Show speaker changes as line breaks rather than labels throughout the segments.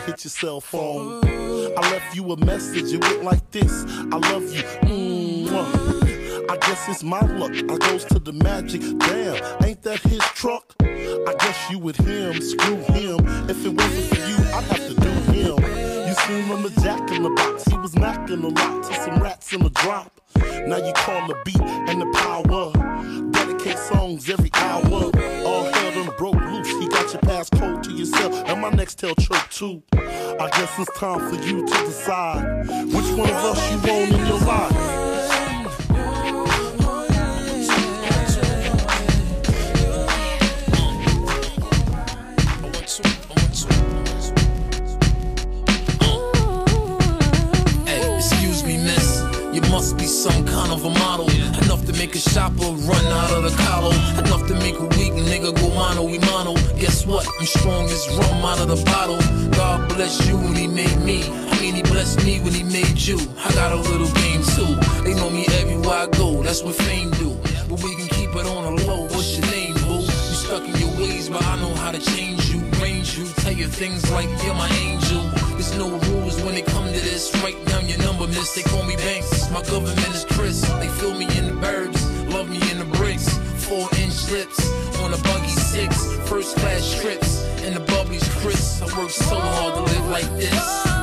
hit your cell phone. I left you a message, it went like this I love you. Mm-hmm. I guess it's my luck. I goes to the magic. Damn, ain't that his truck? I guess you with him, screw him. If it wasn't for you, I'd have to do him. Seen him the jack in the box. He was macking a lot to some rats in the drop. Now you call the beat and the power. Dedicate songs every hour. All held on the broke loose. He got your passcode to yourself and my next tail choke too. I guess it's time for you to decide which one of us you want in your life.
Must be some kind of a model. Enough to make a shopper run out of the collar. Enough to make a weak nigga go mano we mano. Guess what? I'm strong as rum out of the bottle. God bless you when he made me. I mean, he blessed me when he made you. I got a little game too. They know me everywhere I go. That's what fame do. But we can keep it on the low. What's your name, boo? You stuck in your ways, but I know how to change you, range you. Tell you things like you're my angel. There's no rules when it come to this. Write down your number, miss. They call me Banks. My government is Chris. They feel me in the burbs, love me in the bricks. Four inch lips on a buggy six. First class trips and the bubblies Chris. I work so hard to live like this.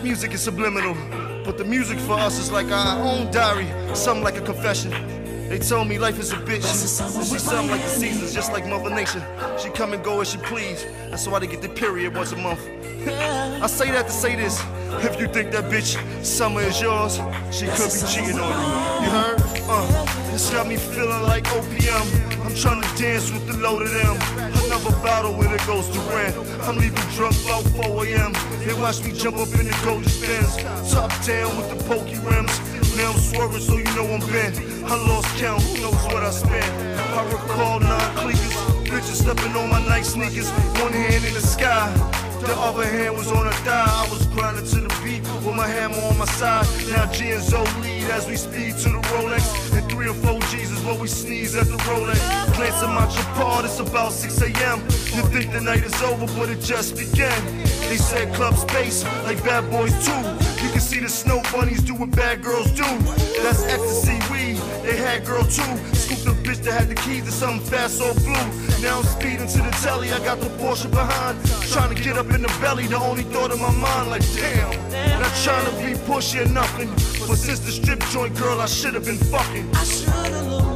Rap music is subliminal, but the music for us is like our own diary, something like a confession. They told me life is a bitch. She something like the seasons, just like Mother Nature. She come and go as she please. That's why they get the period once a month. I say that to say this. If you think that bitch summer is yours, she could be cheating on you. You heard? Uh, this got me feeling like OPM. I'm trying to dance with the load of them. Another battle when it goes to rent. I'm leaving drunk about 4 a.m. They watch me jump up in the golden spins. Top down with the pokey rims. Now I'm swerving so you know I'm bent. I lost count, who knows what I spent. I recall nine clickers. Bitches stepping on my nice sneakers. One hand in the sky. The other hand was on a thigh. I was grinding to the beat with my hammer on my side. Now G and lead as we speed to the Rolex. And three or four G's is what we sneeze at the Rolex. Glancing my Japard, it's about 6 a.m. You think the night is over, but it just began. They said club space, like bad boys too. You can see the snow bunnies do what bad girls do. That's ecstasy weed. They had girl too. Scooped the bitch that had the keys to something fast or blue. Now I'm speeding to the telly. I got the Porsche behind. Trying to get up in the belly. The only thought in my mind, like damn. Not trying to be pushy or nothing. But since the strip joint girl, I should have been fucking.
I should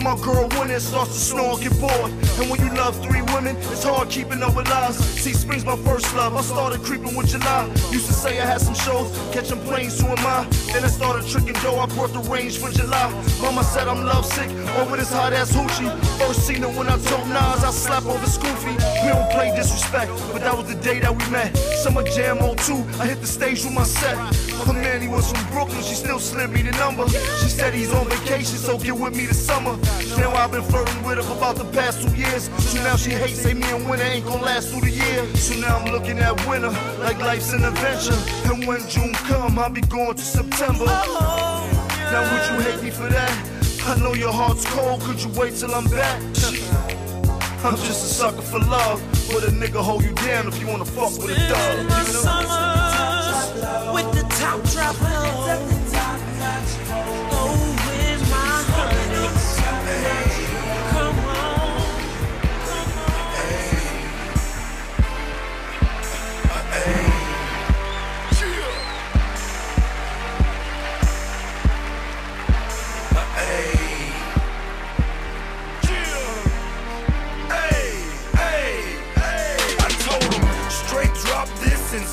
with
my girl when it starts to snow get bored. And when you love three women, it's hard keeping up with lies. See, spring's my first love. I started creeping with July. Used to say I had some shows, catching planes, who am I? Then I started tricking dough, I brought the range for July. Mama said I'm lovesick over this hot ass hoochie. First seen her when I told Nas I slap over Scoofy. We don't play disrespect, but that was the day that we met. Summer Jam 02, I hit the stage with my set. Her man, he was from Brooklyn, she still slid me the number. She said he's on vacation, so get with me this summer. Now I've been flirting with her for about the past two years. So now she hates, say me and winter ain't gonna last through the year. So now I'm looking at winter like life's an adventure. And when June come, I'll be going to September. Now would you hate me for that? I know your heart's cold, could you wait till I'm back? I'm just a sucker for love, but a nigga hold you down if you wanna fuck with a dog.
My summers with the top drop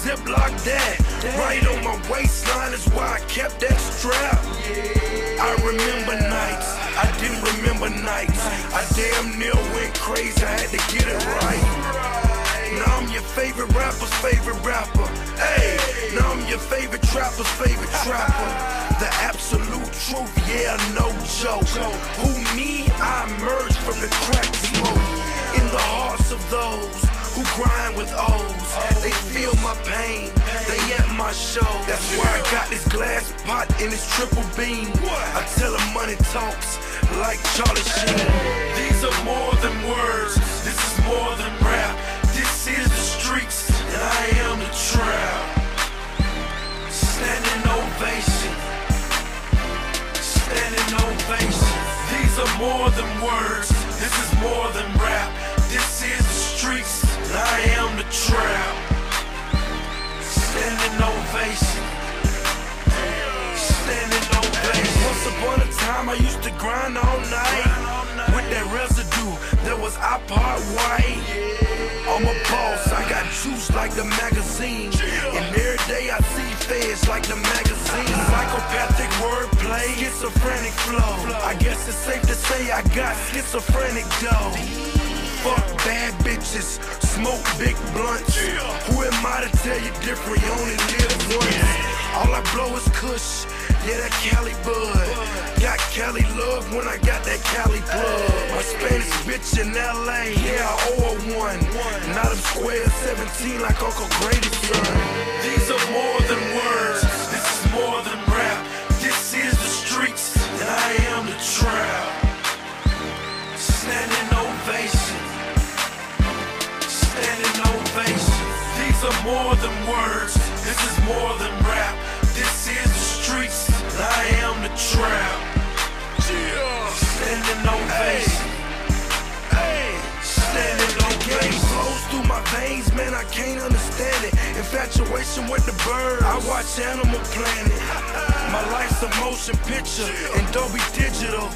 Right on my waistline is why I kept that strap. I remember nights, I didn't remember nights. I damn near went crazy, I had to get it right. Now I'm your favorite rapper's favorite rapper. Hey, now I'm your favorite trapper's favorite trapper. The absolute truth, yeah, no joke. Who me? I emerged from the crack smoke. In the hearts of those grind with O's. They feel my pain, they at my show. That's why I got this glass pot and this triple beam. I tell them money talks like Charlie Sheen. These are more than words, this is more than rap. This is the streets, and I am the trap. Standing ovation, standing ovation. These are more than words, this is more than rap. This is the streets, I am the trap. Standing ovation, standing ovation. Once upon a time, I used to grind all night with that residue that was iPod white. I'm a boss, I got juice like the magazine. And every day I see feds like the magazine. Psychopathic wordplay, schizophrenic flow. I guess it's safe to say I got schizophrenic dough. Fuck bad bitches, smoke big blunts. Who am I to tell you different? You only live once. All I blow is kush, yeah, that Cali bud. Got Cali love when I got that Cali plug. My Spanish bitch in LA, yeah, I owe her one. Now I'm square 17 like Uncle Grady's son. These are more than words, this is more than rap. This is the streets, and I am the trap. Words, this is more than rap. This is the streets, I am the trap. Man, I can't understand it. Infatuation with the birds. I watch Animal Planet. My life's a motion picture in Dolby Digital.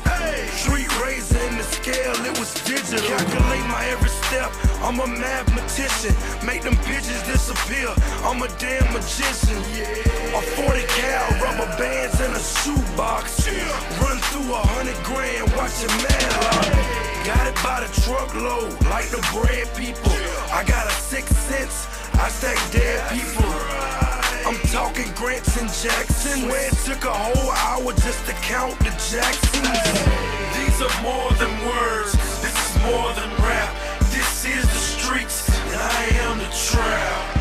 Street razor in the scale, it was digital. Calculate my every step. I'm a mathematician. Make them pigeons disappear. I'm a damn magician. A 40 cal, rubber bands in a shoebox. Run through a hundred grand, watching Madlock. Got it by the truckload, like the bread people. I got a sixth sense, I stack dead people. I'm talking Grants and Jackson. Where it took a whole hour just to count the Jacksons. These are more than words, this is more than rap. This is the streets, and I am the trap.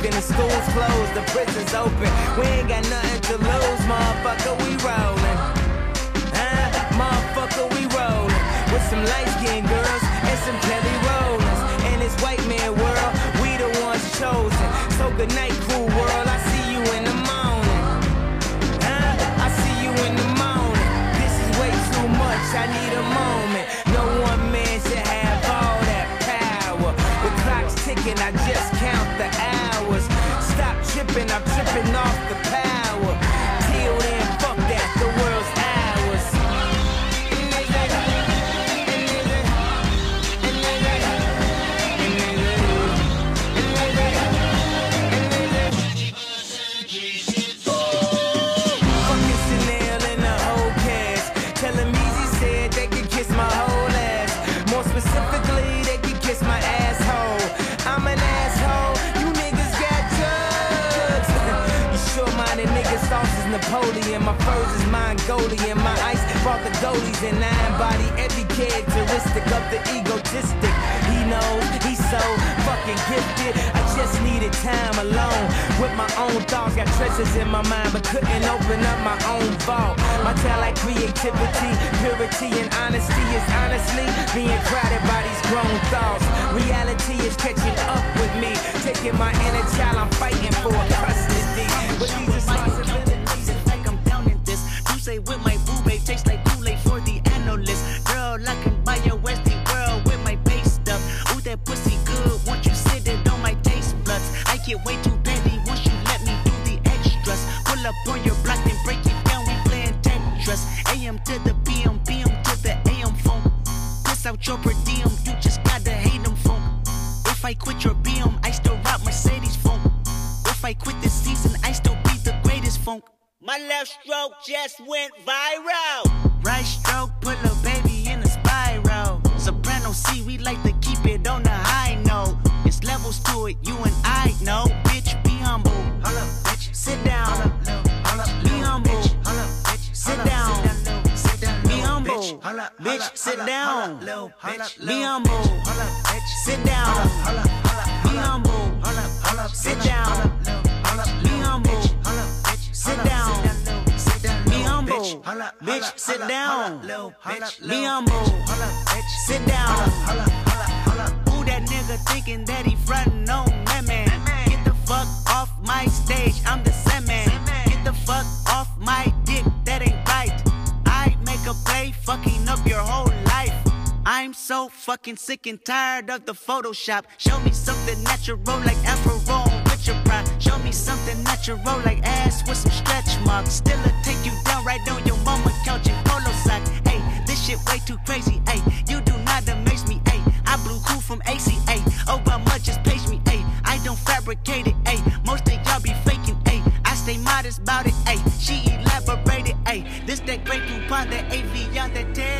broken, the schools closed, the prisons open. We ain't got nothing to lose, motherfucker, we rollin'. Huh? Motherfucker, we rollin'. With some light skinned girls and some Kelly Rollins. In this white man world, we the ones chosen. So good night, cool world, I tripping, off the power. The goalies and I embody every characteristic of the egotistic. He knows he's so fucking gifted. I just needed time alone with my own thoughts. Got treasures in my mind, but couldn't open up my own vault. My talent, creativity, purity, and honesty is honestly being crowded by these grown thoughts. Reality is catching up with me, taking my inner child. I'm fighting for custody. With these
If I quit this season, I still be the greatest funk. My left stroke just went viral. Right stroke put a baby in a spiral. Soprano C, we like to keep it on the high note. It's levels to it, you and I know. Bitch, be humble. Hold up, bitch. Sit down. Hold up, Be humble. Sit down. Be humble. Bitch, sit down. Be humble. Sit down. Be humble. Sit down. Be humble. Sit down. Be humble. Bitch, sit down. Be humble. Sit down. Who that nigga thinking that he frontin' on that man? Get the fuck off my stage, I'm the same man. Get the fuck off my dick, that ain't right. I make a play, fucking up your whole life. I'm so fucking sick and tired of the Photoshop. Show me something natural like Afro with your pride. Show me something natural like ass with some stretch marks. Still a take you down right on your mama couch in polo sock. Hey, this shit way too crazy. Hey, you do not amaze me. Hey, I blew cool from ACA. Obama just page me. Hey, I don't fabricate it. Hey, most of y'all be faking. Hey, I stay modest about it. Hey, she elaborated. Hey, this that great coupon, that AV on that TED Talk.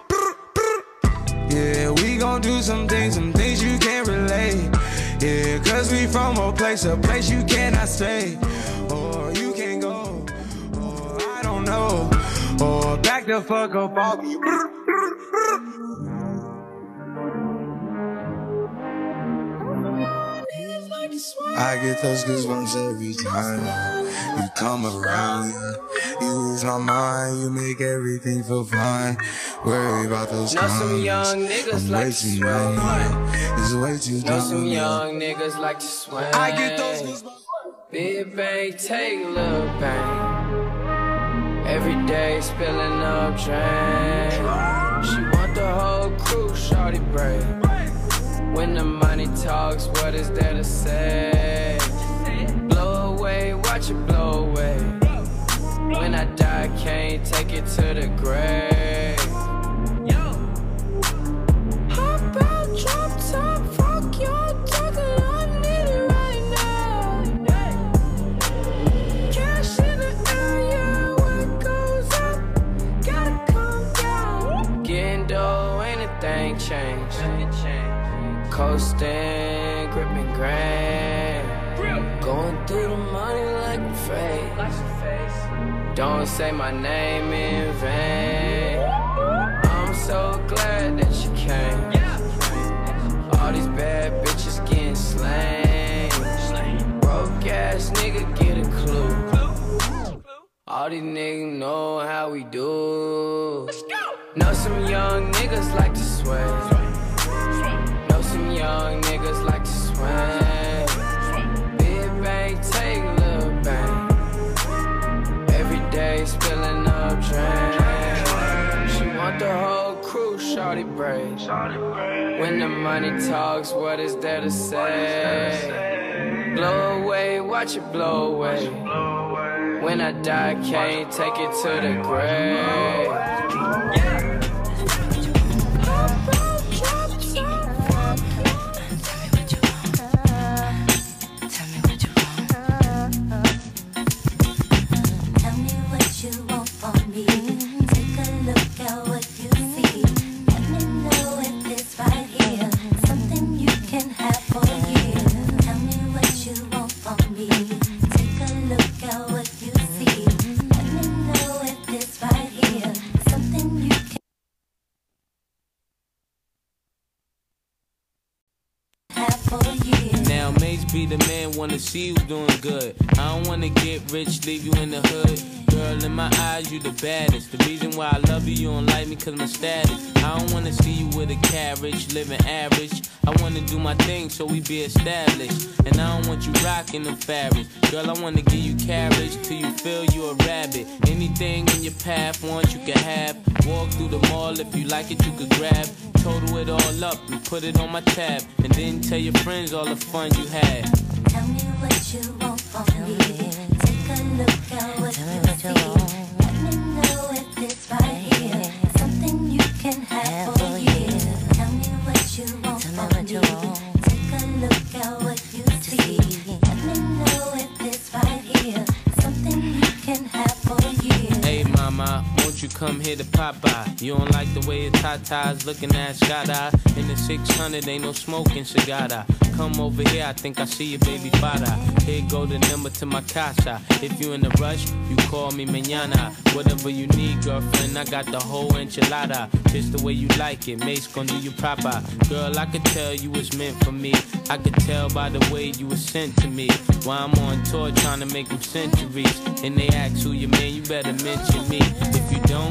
Yeah, we gon' do some things, some things you can't relate. Yeah, cause we from a place, a place you cannot stay. Or you can't go, or I don't know. Or back the fuck up off I get those goosebumps every time you come around. Yeah. You ease my mind, you make everything feel fine. Worry about those
Know some young niggas
I'm
like
way
to swim.
young. It's way too
Know some young niggas like to swim.
I get those goosebumps.
Big bang, take little bang. Every day spilling up drain. She want the whole crew, shorty brave. When the money talks, what is there to say? Blow away, watch it blow away. When I die, can't take it to the grave. Coasting, gripping grain. Going through the money like a fade. Don't say my name in vain. I'm so glad that you came. All these bad bitches getting slain. Broke ass nigga get a clue. All these niggas know how we do. Know some young niggas like to sway. Young niggas like to swing. Big bang, take little bang. Every day spilling up drain. She want the whole crew, shorty braid. When the money talks, what is there to say? Blow away, watch it blow away. When I die, can't take it to the grave.
Tell
Now, Mace be the man, wanna see you doing good. I don't wanna get rich, leave you in the hood. Girl, in my eyes, you the baddest. The reason why I love you, you don't like me cause my status. I don't wanna see you with a carriage, living average. I wanna do my thing so we be established. And I don't want you rocking them fabrics. Girl, I wanna give you carriage till you feel you a rabbit. Anything in your path, want you can have. Walk through the mall if you like it, you could grab. Total it all up and put it on my tab. And then tell your friends all the fun you had.
Tell me what you want from me. Take a look at what you see. Let me know if it's right
come here to pop Popeye? You don't like the way your tatas looking at eye. In the 600, ain't no smoking cigar. Come over here, I think I see your baby father. Here go the number to my casa. If you in a rush, you call me mañana. Whatever you need, girlfriend, I got the whole enchilada. Just the way you like it, Mace gon' do you proper. Girl, I could tell you was meant for me. I could tell by the way you was sent to me. While I'm on tour trying to make them centuries. And they ask who you man, you better mention me. If you don't,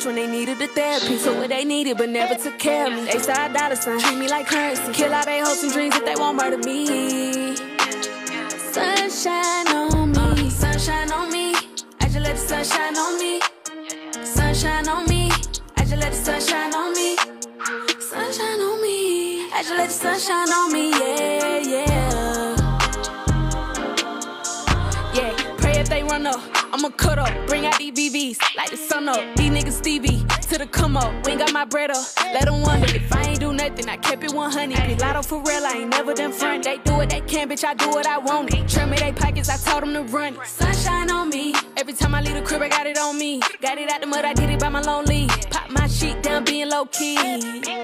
couch when they needed the therapy. So what they needed, but never took care of me. They side dollar sign, treat me like currency. Kill all they hopes and dreams if they won't murder me. Sunshine on me, uh, sunshine on me. I just let the sunshine on me. Sunshine on me, I just let the sunshine on me. Sunshine on me, I just let the sunshine on me, yeah, yeah. Yeah, pray if they run up. I'ma cut up, bring out these BBs, like the sun up. These niggas Stevie, to the come up. We ain't got my bread up, let them wonder if I ain't do nothing. I kept it 100. Pilato for real, I ain't never done front. They do what they can, bitch, I do what I want. It. Trim me they pockets, I told them to run. it. Sunshine on me, every time I leave the crib, I got it on me. Got it out the mud, I did it by my lonely. Pop my shit down, being low key.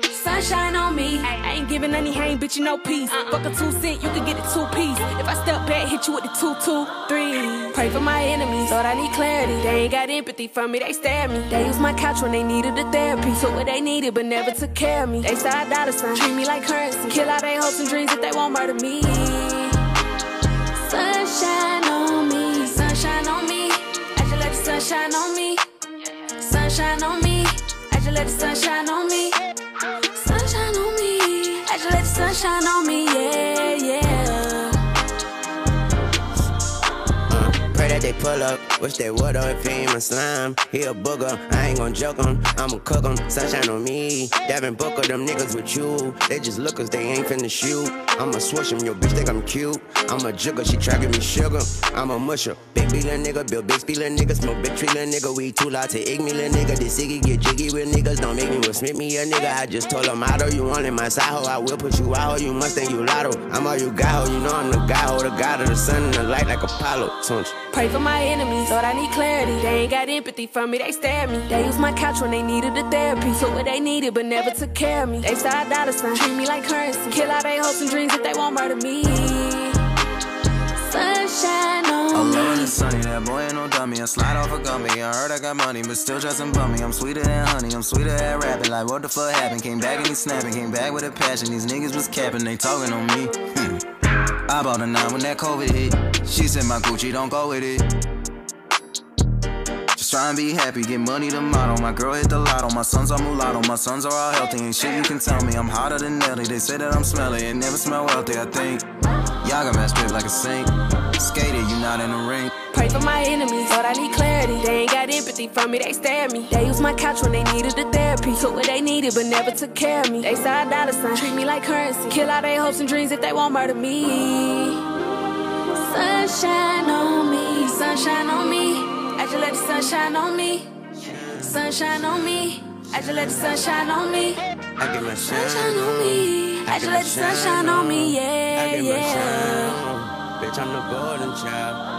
Sunshine on me, I ain't giving any hang, bitch, you no peace. Fuck a two cent, you can get a two piece. If I step back, hit you with the two, two, three. Pray for my enemies, Lord, I need clarity. They ain't got empathy for me, they stab me. They used my couch when they needed the therapy. So what they needed, but never took care of me. They side dollar sign, treat me like currency. Kill all they hopes and dreams if they won't murder me. Sunshine on me, sunshine on me. I just let the sunshine on me. Sunshine on me, I just let the sunshine on me. Sunshine on me, I just let the sunshine on me, yeah, yeah.
That they pull up. Wish they would if he ain't my slime. He a booger, I ain't gon' joke him. I'ma cook him, sunshine on me. Devin Booker, them niggas with you. They just look 'cause they ain't finna shoot. I'ma swish him, your bitch think I'm cute. I'm a jigger, she tracking me sugar. I'm a musher. Big B little nigga, build big speed nigga, smoke big tree nigga. We too loud to ig me nigga. This Iggy get jiggy with niggas. Don't make me will Smith me a nigga. I just told him, I don't you in my side hoe. I will put you out, you must think you lotto. I'm all you got, ho. You know I'm the guy, ho. The god of the sun and the light like Apollo. Tunch.
Pray for my enemies, Lord, I need clarity. They ain't got empathy for me, they stare at me. They use my couch when they needed the therapy. So what they needed, but never took care of me. They start dollar sign, treat me like currency. Kill all their hopes and dreams if they won't murder me. Sunshine on
I'm
me.
blowing the sunny, that boy ain't no dummy. I slide off a gummy. I heard I got money, but still dressing bummy. I'm sweeter than honey, I'm sweeter at rapping. Like, what the fuck happened? Came back and he snapping, came back with a passion. These niggas was capping, they talking on me. Hmm. I bought a nine when that COVID hit. She said my Gucci don't go with it. Just try and be happy, get money to model. My girl hit the lotto, my sons are mulatto, my sons are all healthy. Ain't shit you can tell me, I'm hotter than Nelly. They say that I'm smelly, it never smell wealthy, I think. Y'all got my strip like a Skater, you not in the ring.
Pray for my enemies, Lord, I need clarity. They ain't got empathy for me, they stare at me. They use my couch when they needed the therapy. Took what they needed, but never took care of me. They side dollar sign, treat me like currency. Kill all their hopes and dreams if they won't murder me. Sunshine on me, sunshine on me. I just let the sunshine on me. Sunshine on me. I just let the sunshine on me.
I get my
Sunshine on me. I just let the sunshine on me, yeah,
I get my
yeah.
Bitch, I'm the golden child.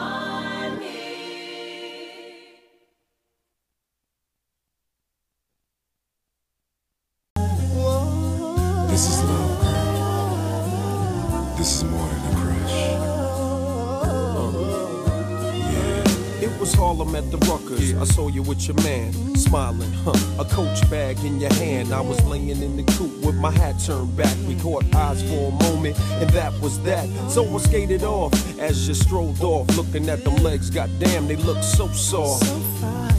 Harlem at the Ruckers. I saw you with your man, smiling, huh? A coach bag in your hand. I was laying in the coop with my hat turned back. We caught eyes for a moment, and that was that. So I skated off as you strolled off, looking at them legs. Goddamn, they look so soft.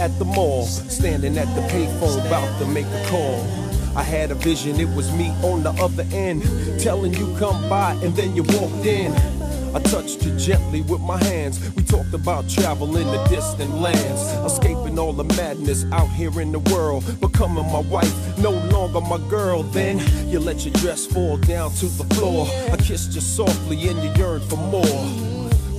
At the mall, standing at the payphone about to make a call. I had a vision, it was me on the other end, telling you come by, and then you walked in. I touched you gently with my hands. We talked about travel in the distant lands, escaping all the madness out here in the world, becoming my wife, no longer my girl. Then you let your dress fall down to the floor. I kissed you softly, and you yearned for more.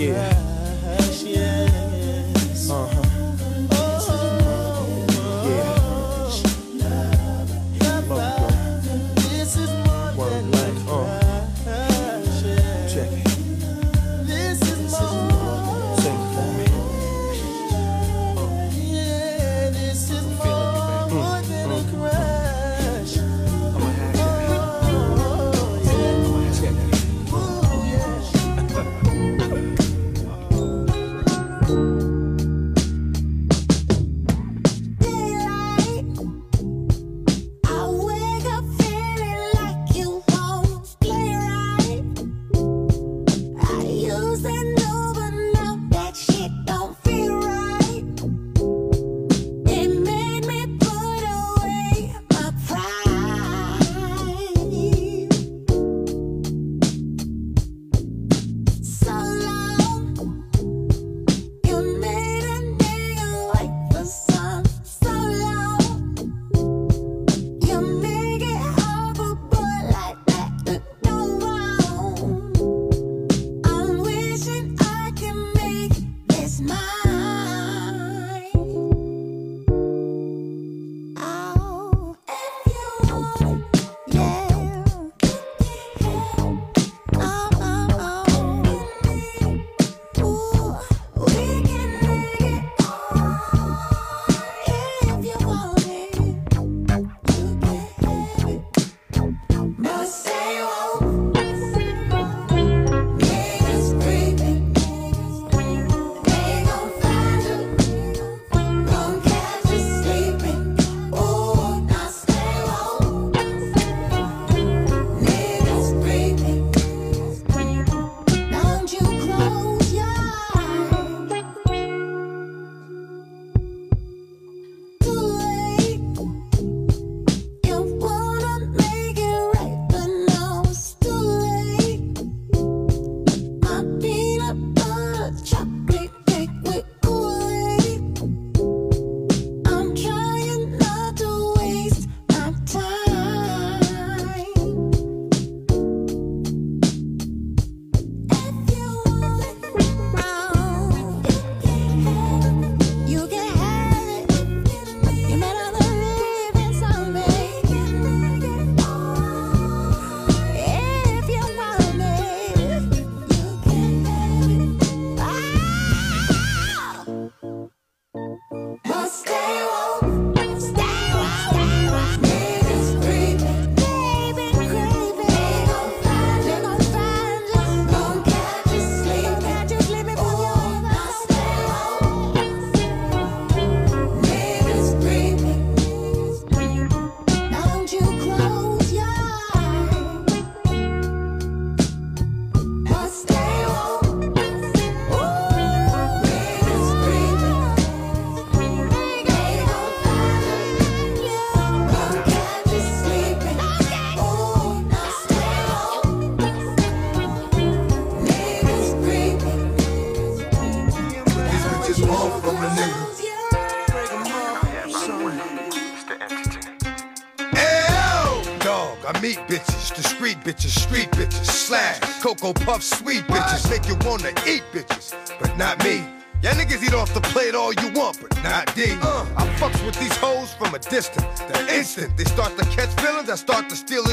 Yeah.
Bitches, street bitches, slash, Cocoa Puff sweet bitches, make you wanna eat bitches, but not me. Y'all niggas eat off the plate all you want, but not D. Uh, I fucks with these hoes from a distance. The instant they start to catch feelings, I start to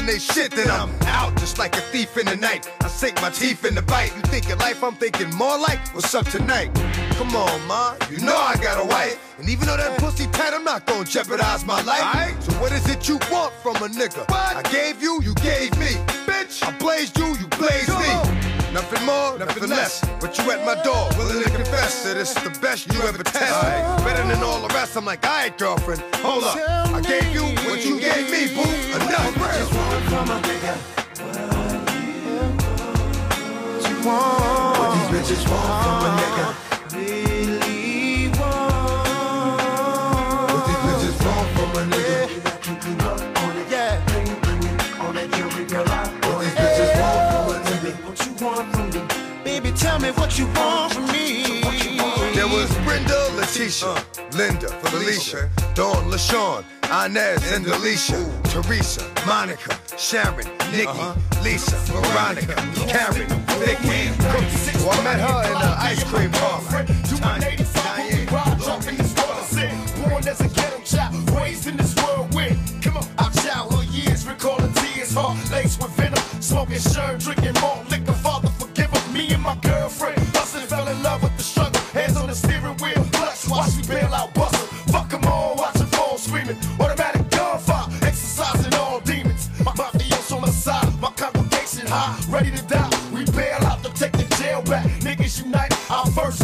they shit. Then I'm out just like a thief in the night. I sink my teeth in the bite. You thinking life, I'm thinking more like what's up tonight. Come on, ma, you know I got a wife. And even though that pussy tight, I'm not gonna jeopardize my life. So what is it you want from a nigga? What? I gave you, you gave me. Bitch, I blazed you, you blazed me. Nothing more, nothing less. But you at my door, willing to confess that it's the best you ever test. Right. Better than all the rest. I'm like, all right, girlfriend, hold up. I gave you what you gave me, boo. Enough.
Just want from a nigga.
What you want? What these bitches want from a nigga.
tell me what you want from me.
There was Brenda, Leticia, uh, Linda, Felicia, Felicia, Dawn, LaShawn, Inez, and Alicia, Teresa, Monica, Sharon, Nikki, uh-huh. Lisa, Veronica, Karen, Vicky. Well, I met her in uh, the ice cream parlor.
Born as a ghetto child, raised in this world with. Come on, our childhood years, recalling tears, heart laced with venom, smoking shirt, drinking more liquor. high, ready to die. We bail out to take the jail back. Niggas unite, our first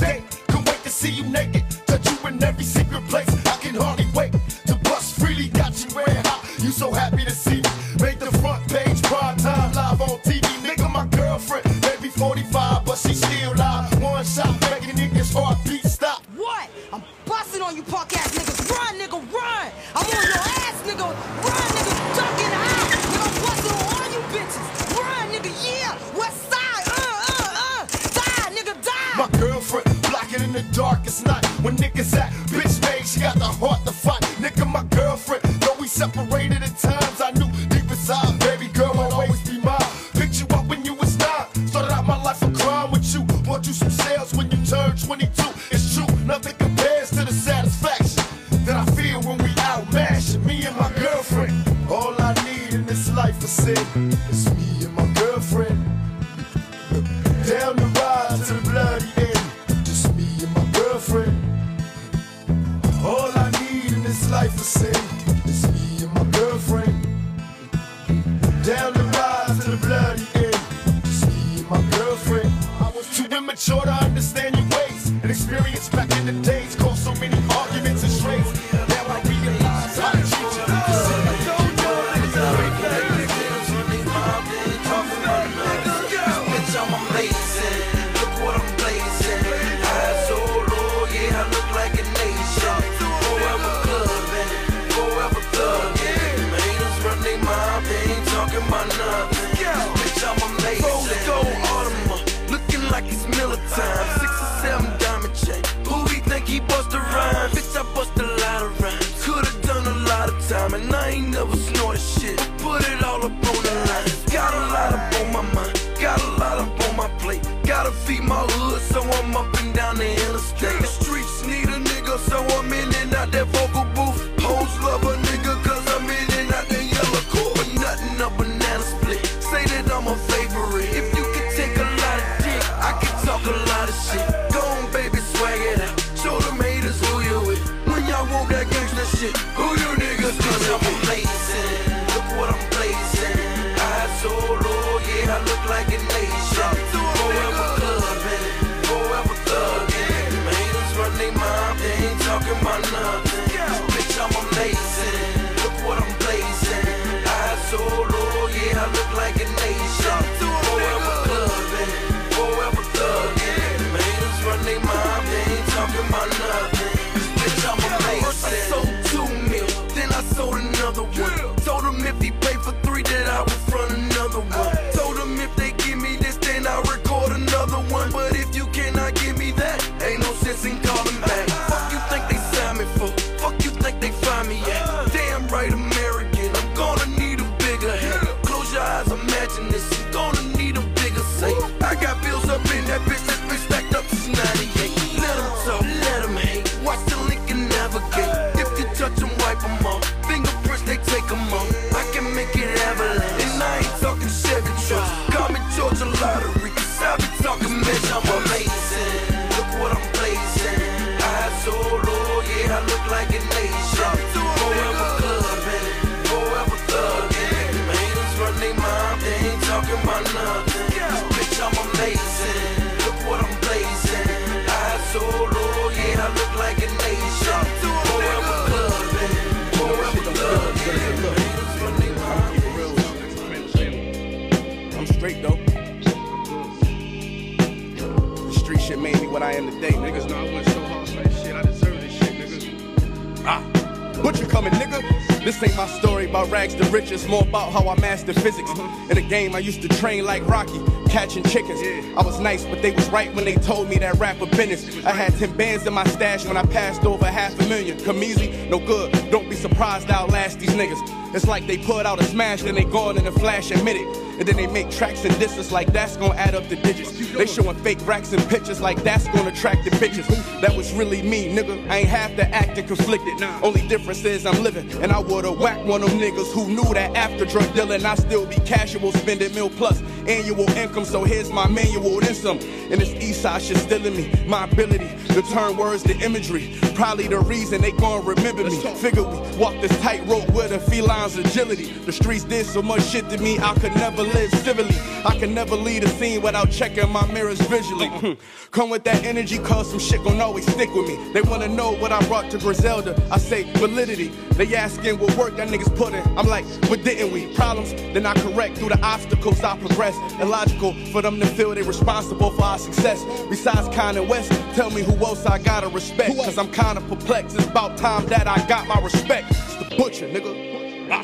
This
ain't my
story about rags to riches, more about how I mastered physics. Mm-hmm. In the game, I used to train like Rocky, catching chickens. I was nice, but they was right when they told me that rapper business. I had 10 bands in my stash when I passed over half a million. Come easy, no good. Don't be surprised I outlast these niggas. It's like they put out a smash, then they gone in a flash and minute. And then they make tracks and disses like that's gonna add up the digits. They showing fake racks and pictures like that's gonna attract the bitches. That was really me, nigga. I ain't have to act and conflicted. Only difference is I'm living. And I would've whacked one of them niggas who knew that after drug dealing, I still be casual, spending mil plus annual income. So here's my manual, then some. And this east side shit still in me. My ability to turn words to imagery. Probably the reason they gon' remember me. Figure we walk this tightrope with a feline's agility. The streets did so much shit to me, I could never live civilly. I could never lead a scene without checking my mirrors visually. Hmm. Come with that energy, cause some shit gon' always stick with me. They wanna know what I brought to Griselda. I say validity. They asking what work that niggas put in. I'm like, what didn't we? Problems, then I correct through the obstacles I progress. Illogical for them to feel they're responsible for our success. Besides Kanye West, tell me who else I gotta respect. Cause I'm kinda perplexed. It's about time that I got my respect. It's the butcher, nigga. Ah.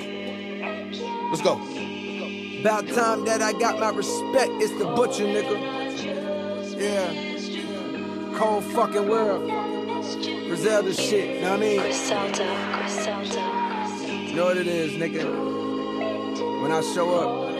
Let's go.
About time that I got my respect. It's the butcher, nigga. Yeah. Cold fucking world. Griselda shit, know what I mean? You know what it is, nigga. When I show up,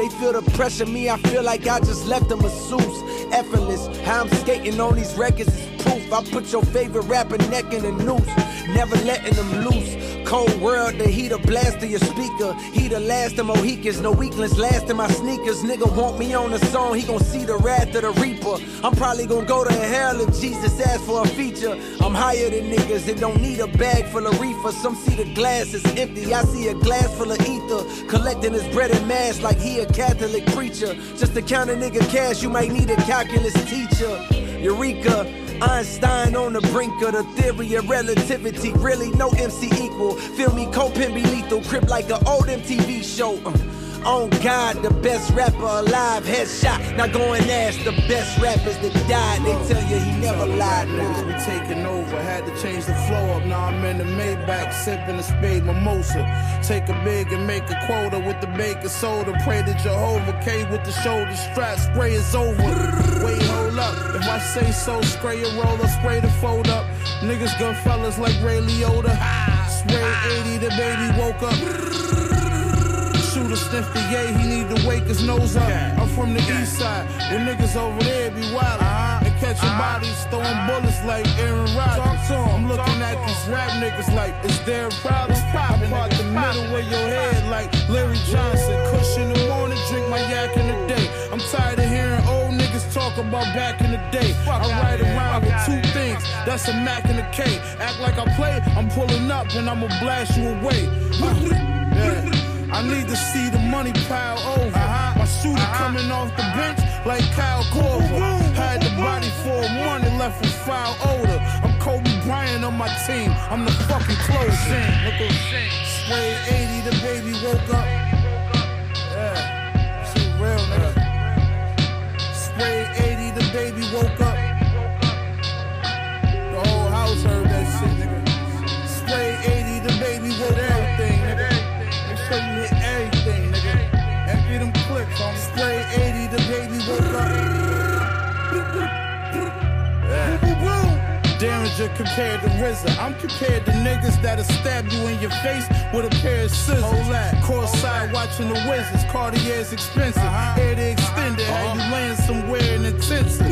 They feel the pressure, me, I feel like I just left them a masseuse. Effortless, how I'm skating on these records is proof. I put your favorite rapper neck in a noose, never letting them loose. Cold world, the heater blast of your speaker. He the last of Mohicans, no weaklings last in my sneakers. Nigga want me on the song, he gon' see the wrath of the reaper. I'm probably gon' go to hell if Jesus asks for a feature. I'm higher than niggas that don't need a bag full of reefer. Some see the glass is empty, I see a glass full of ether. Collecting his bread and mass like he a Catholic preacher. Just to count a nigga cash, you might need a calculus teacher. Eureka. Einstein on the brink of the theory of relativity. Really, no MC equal. Feel me, Copin be lethal. Crip like an old MTV show. Uh, on God, the best rapper alive. Headshot. Now go and ask the best rappers that died. They tell you he never lied.
Niggas be taking over. Had to change the flow up. Now I'm in the Maybach, sipping a spade mimosa. Take a big and make a quota with the baking soda. Pray to Jehovah K with the shoulder strap. Spray is over. Wait, hold up. If I say so, spray a roller, spray the fold up. Niggas gun fellas like Ray Liotta. Spray 80, the baby woke up. The yay, he need to wake his nose up. I'm from the east side, where niggas over there be wild. And catching bodies, throwing bullets like Aaron Rodgers. I'm looking at these rap niggas like, is there a problem? I part the middle of your head like Larry Johnson. Kush in the morning, drink my yak in the day. I'm tired of hearing old niggas talk about back in the day. I ride around with two things, that's a Mac and a K. Act like I play, I'm pulling up and I'ma blast you away. I need to see the money pile over. My shooter coming off the bench like Kyle Korver. Had the body for money left with foul odor. I'm Kobe Bryant on my team. I'm the fucking closing. Spray 80, the baby woke up. Yeah, shit real, nigga. Spray 80, the baby woke up. Compared to RZA. I'm compared to niggas that'll stab you in your face with a pair of scissors. Course side watching the Wizards. Cartier's expensive. Uh-huh. Air the extended. How uh-huh. you land somewhere in intensive.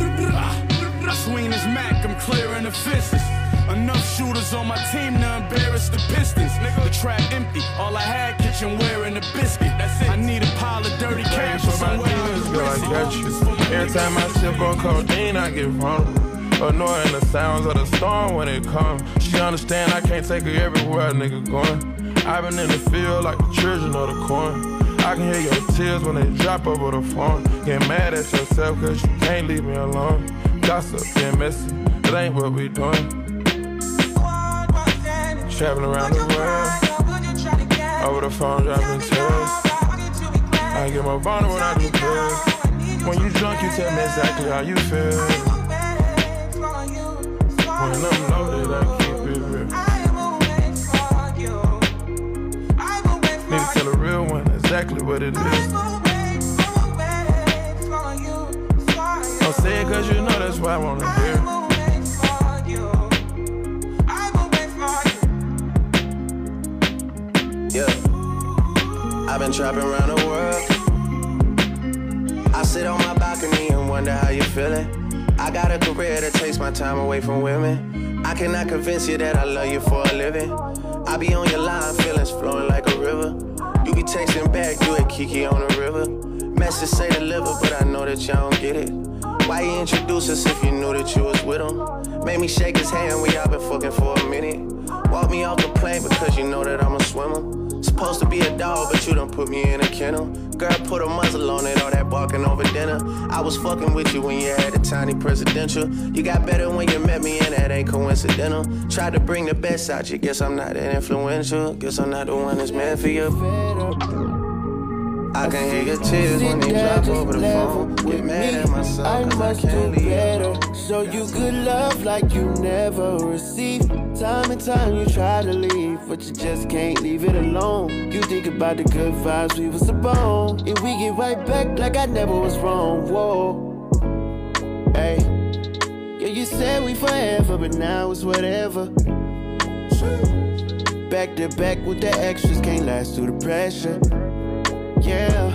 I swing this Mac, I'm clearing the fences. Enough shooters on my team to embarrass the Pistons. Nigga. The trap empty, all I had kitchenware and a biscuit. That's it. I need a pile of dirty cash for
my demons
I
I got you. Every time I sip on codeine, I get vulnerable.
Annoying the sounds of the storm when it comes. She understand I can't take her everywhere a nigga going. I've been in the field like the children of the corn. I can hear your tears when they drop over the phone. Get mad at yourself cause you can't leave me alone. Gossip, getting messy, it ain't what we doing. Traveling around the world, over the phone dropping tears. I get more vulnerable when I do drugs. When you drunk, you tell me exactly how you feel. Need to tell a real one exactly what it is. Don't say it cause you know that's what I wanna hear.
Yeah. I've been trapping around the world. I sit on my balcony and wonder how you're feeling. I got a career that takes my time away from women. I cannot convince you that I love you for a living. I be on your line, feelings flowing like a river. You be texting back, you at Kiki on the river. Message say deliver, but I know that y'all don't get it. Why you introduce us if you knew that you was with him? Made me shake his hand, we all been fucking for a minute. Walk me off the plane because you know that I'm a swimmer. Supposed to be a dog, but you done put me in a kennel. Girl, put a muzzle on it, all that barking over dinner. I was fucking with you when you had a tiny presidential. You got better when you met me, and that ain't coincidental. Tried to bring the best out you, guess I'm not that influential. Guess I'm not the one that's meant for you. I can hear your tears when they drop over the phone. Get mad at myself,
I
can't leave.
better. Show you good love like you never received. Time and time you try to leave, but you just can't leave it alone. You think about the good vibes we was upon, and we get right back like I never was wrong. Whoa, hey, yeah, you said we forever, but now it's whatever. Back to back with the extras, can't last through the pressure. Yeah.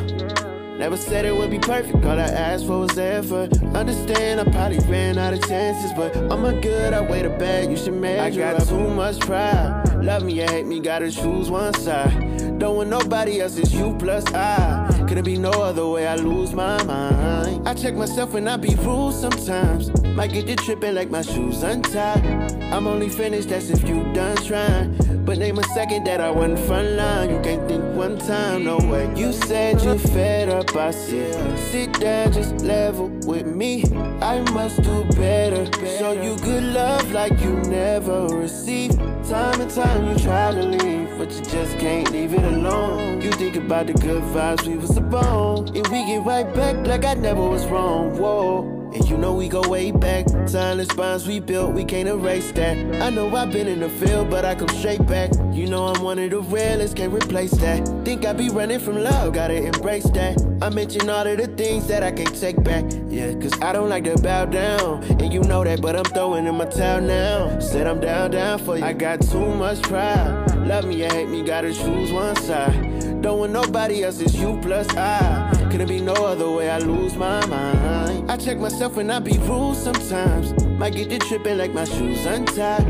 Never said it would be perfect, all I asked for was effort. Understand, I probably ran out of chances, but I'm a good, I weigh the bag, you should measure. I got too much pride. Love me or hate me, gotta choose one side. Don't want nobody else, it's you plus I. Could it be no other way, I lose my mind. I check myself when I be rude sometimes. Might get you tripping like my shoes untied. I'm only finished, that's if you done trying. But name a second that I wasn't front line. You can't think one time, no way. You said you fed up, I said, sit down, just level with me. I must do better. Show you good love like you never received. Time and time you try to leave, but you just can't leave it alone. You think about the good vibes we was upon, and we get right back like I never was wrong. Whoa. And you know we go way back. Silent bonds we built, we can't erase that. I know I've been in the field, but I come straight back. You know I'm one of the realest, can't replace that. Think I be running from love, gotta embrace that. I mention all of the things that I can't take back. Yeah, cause I don't like to bow down. And you know that, but I'm throwing in my towel now. Said I'm down, down for you. I got too much pride. Love me or hate me, gotta choose one side. Don't want nobody else, it's you plus I. Couldn't be no other way, I lose my mind. I check myself when I be rude sometimes. Might get you tripping like my shoes untied.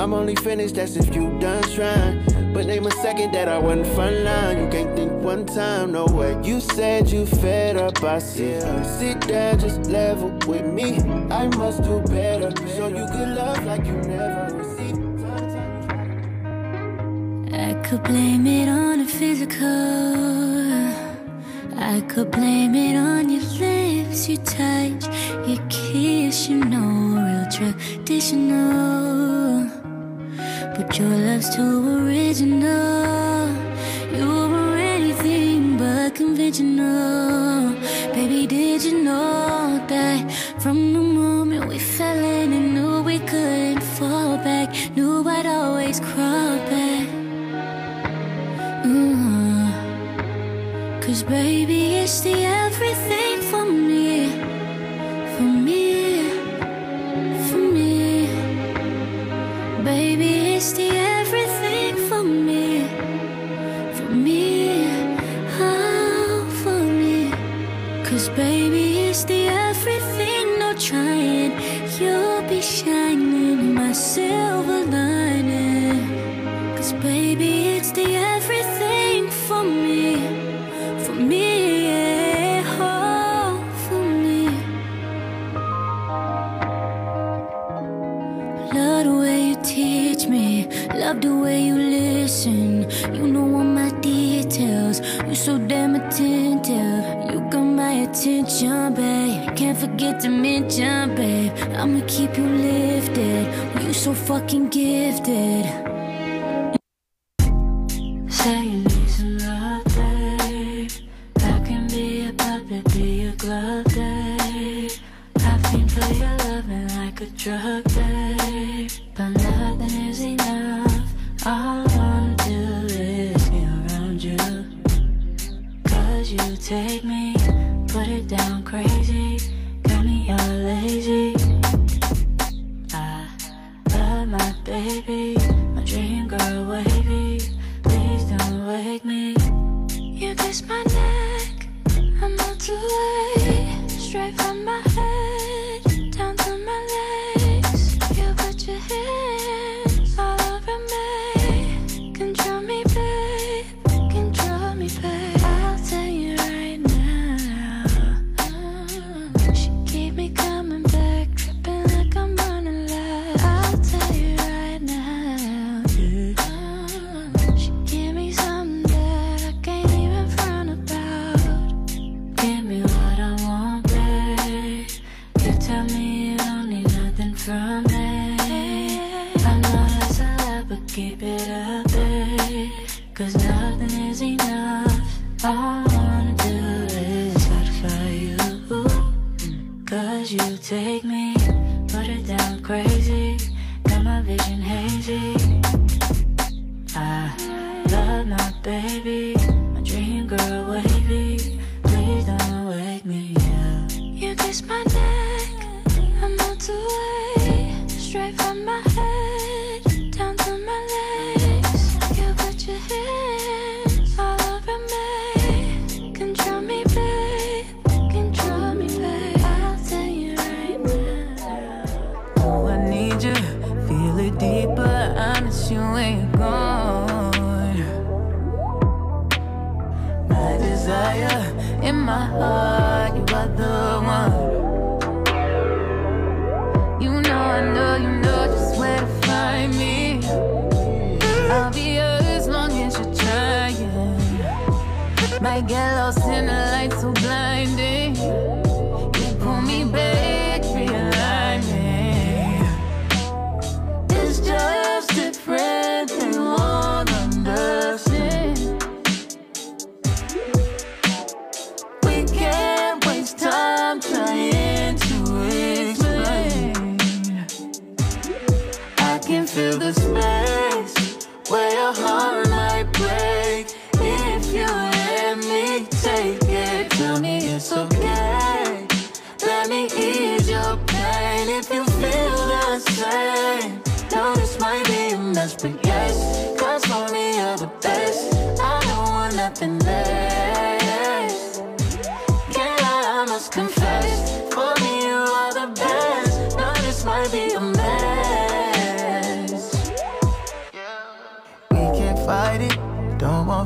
I'm only finished, that's if you done trying. But name a second that I wasn't front line. You can't think one time, no way. You said you fed up, I said, sit down, just level with me. I must do better. so you good love like you never received.
I could blame it on the physical. I could blame it on your lips, your touch, your kiss, you know, real traditional. But your love's too original. You were anything but conventional. Baby, did you know that from the moment we fell in baby, it's the everything dimension, babe. I'ma keep you lifted. You so fucking gifted.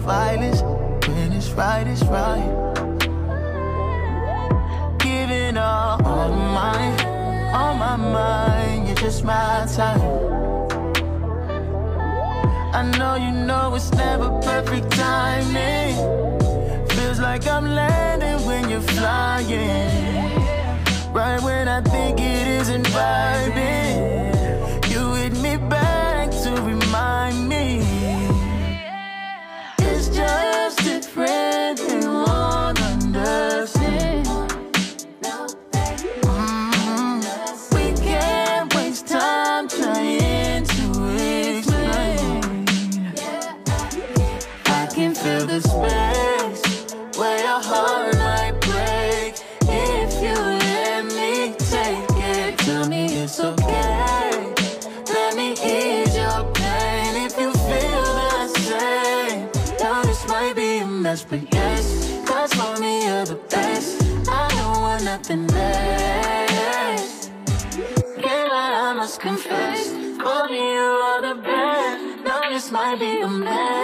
violence. When it's right, it's right. Giving all, all my, all my mind, you're just my type. I know you know it's never perfect timing. Feels like I'm landing when you're flying. Right when I think it isn't vibing. must confess, call me you are the best. Now this might be a mess.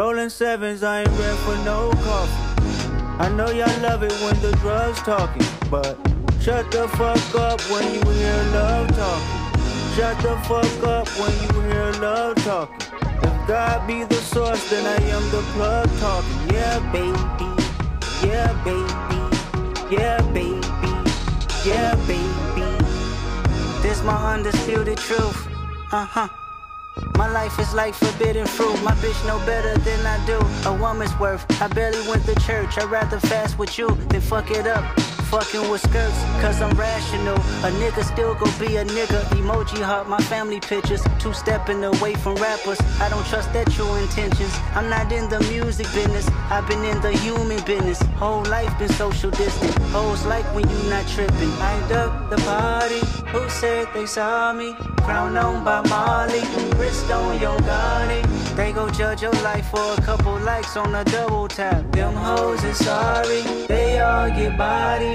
Rolling sevens, I ain't ready for no coffee. I know y'all love it when the drugs talking, but shut the fuck up when you hear love talking. Shut the fuck up when you hear love talking. If God be the source, then I am the plug talking. Yeah, baby. Yeah, baby. Yeah, baby. Yeah, baby.
This my undisputed truth. Uh huh. My life is like forbidden fruit. My bitch know better than I do. A woman's worth. I barely went to church. I'd rather fast with you than fuck it up. Fucking with skirts, cause I'm rational. A nigga still gon' be a nigga. Emoji heart, my family pictures. Two stepping away from rappers. I don't trust their true intentions. I'm not in the music business. I've been in the human business. Whole life been social distant. Hoes like when you not tripping. I duck the party. Who said they saw me? Crown on by Molly. Wrist on your body. They gon' judge your life for a couple likes on a double tap. Them hoes is sorry. They all get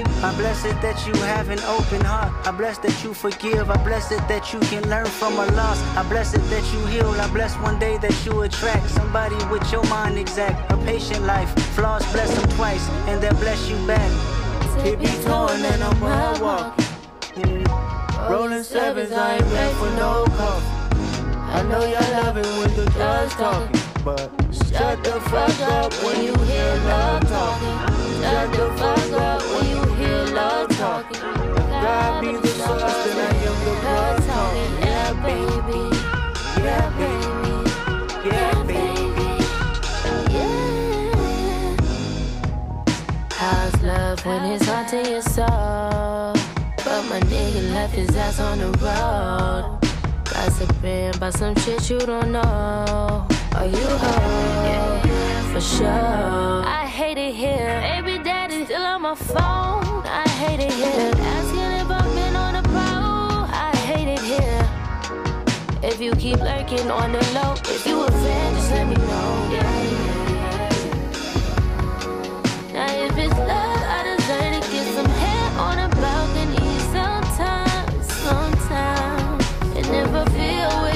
body. I'm blessed that you have an open heart. I bless that you forgive. I bless it that you can learn from a loss. I bless it that you heal. I bless one day that you attract somebody with your mind exact. A patient life. Flaws bless them twice, and they'll bless you back.
Tippy torn and I'm mud walking. Rolling sevens, I ain't ready for no coffee. I know y'all love it when the drugs talking, but shut the fuck up when you hear love talking. Shut the fuck up when you hear love talking. God be the source, then I am the blood talking. Yeah, baby. Yeah, baby. Yeah, baby. Yeah.
How's love when it's haunting your soul? But my nigga left his ass on the road. Gossiping about some shit you don't know. Are you home? For sure. I hate it here. Baby daddy still on my phone. I hate it here. Asking if I've been on a pro. I hate it here. If you keep lurking on the low, if you a fan, just let me know. Yeah. Now if it's love, I deserve to get some hair on a balcony sometimes, sometimes. And if I feel where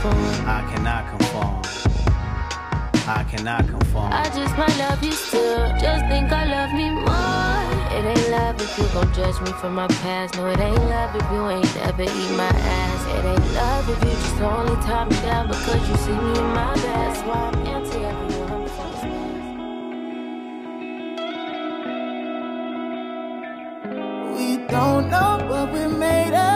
conform.
I cannot conform. I cannot conform.
I just might love you still. Just think I love me more. It ain't love if you gon' judge me for my past. No, it ain't love if you ain't ever eat my ass. It ain't love if you just only top me down because you see me in my best. Why I'm anti everyone
We don't know what we're made of.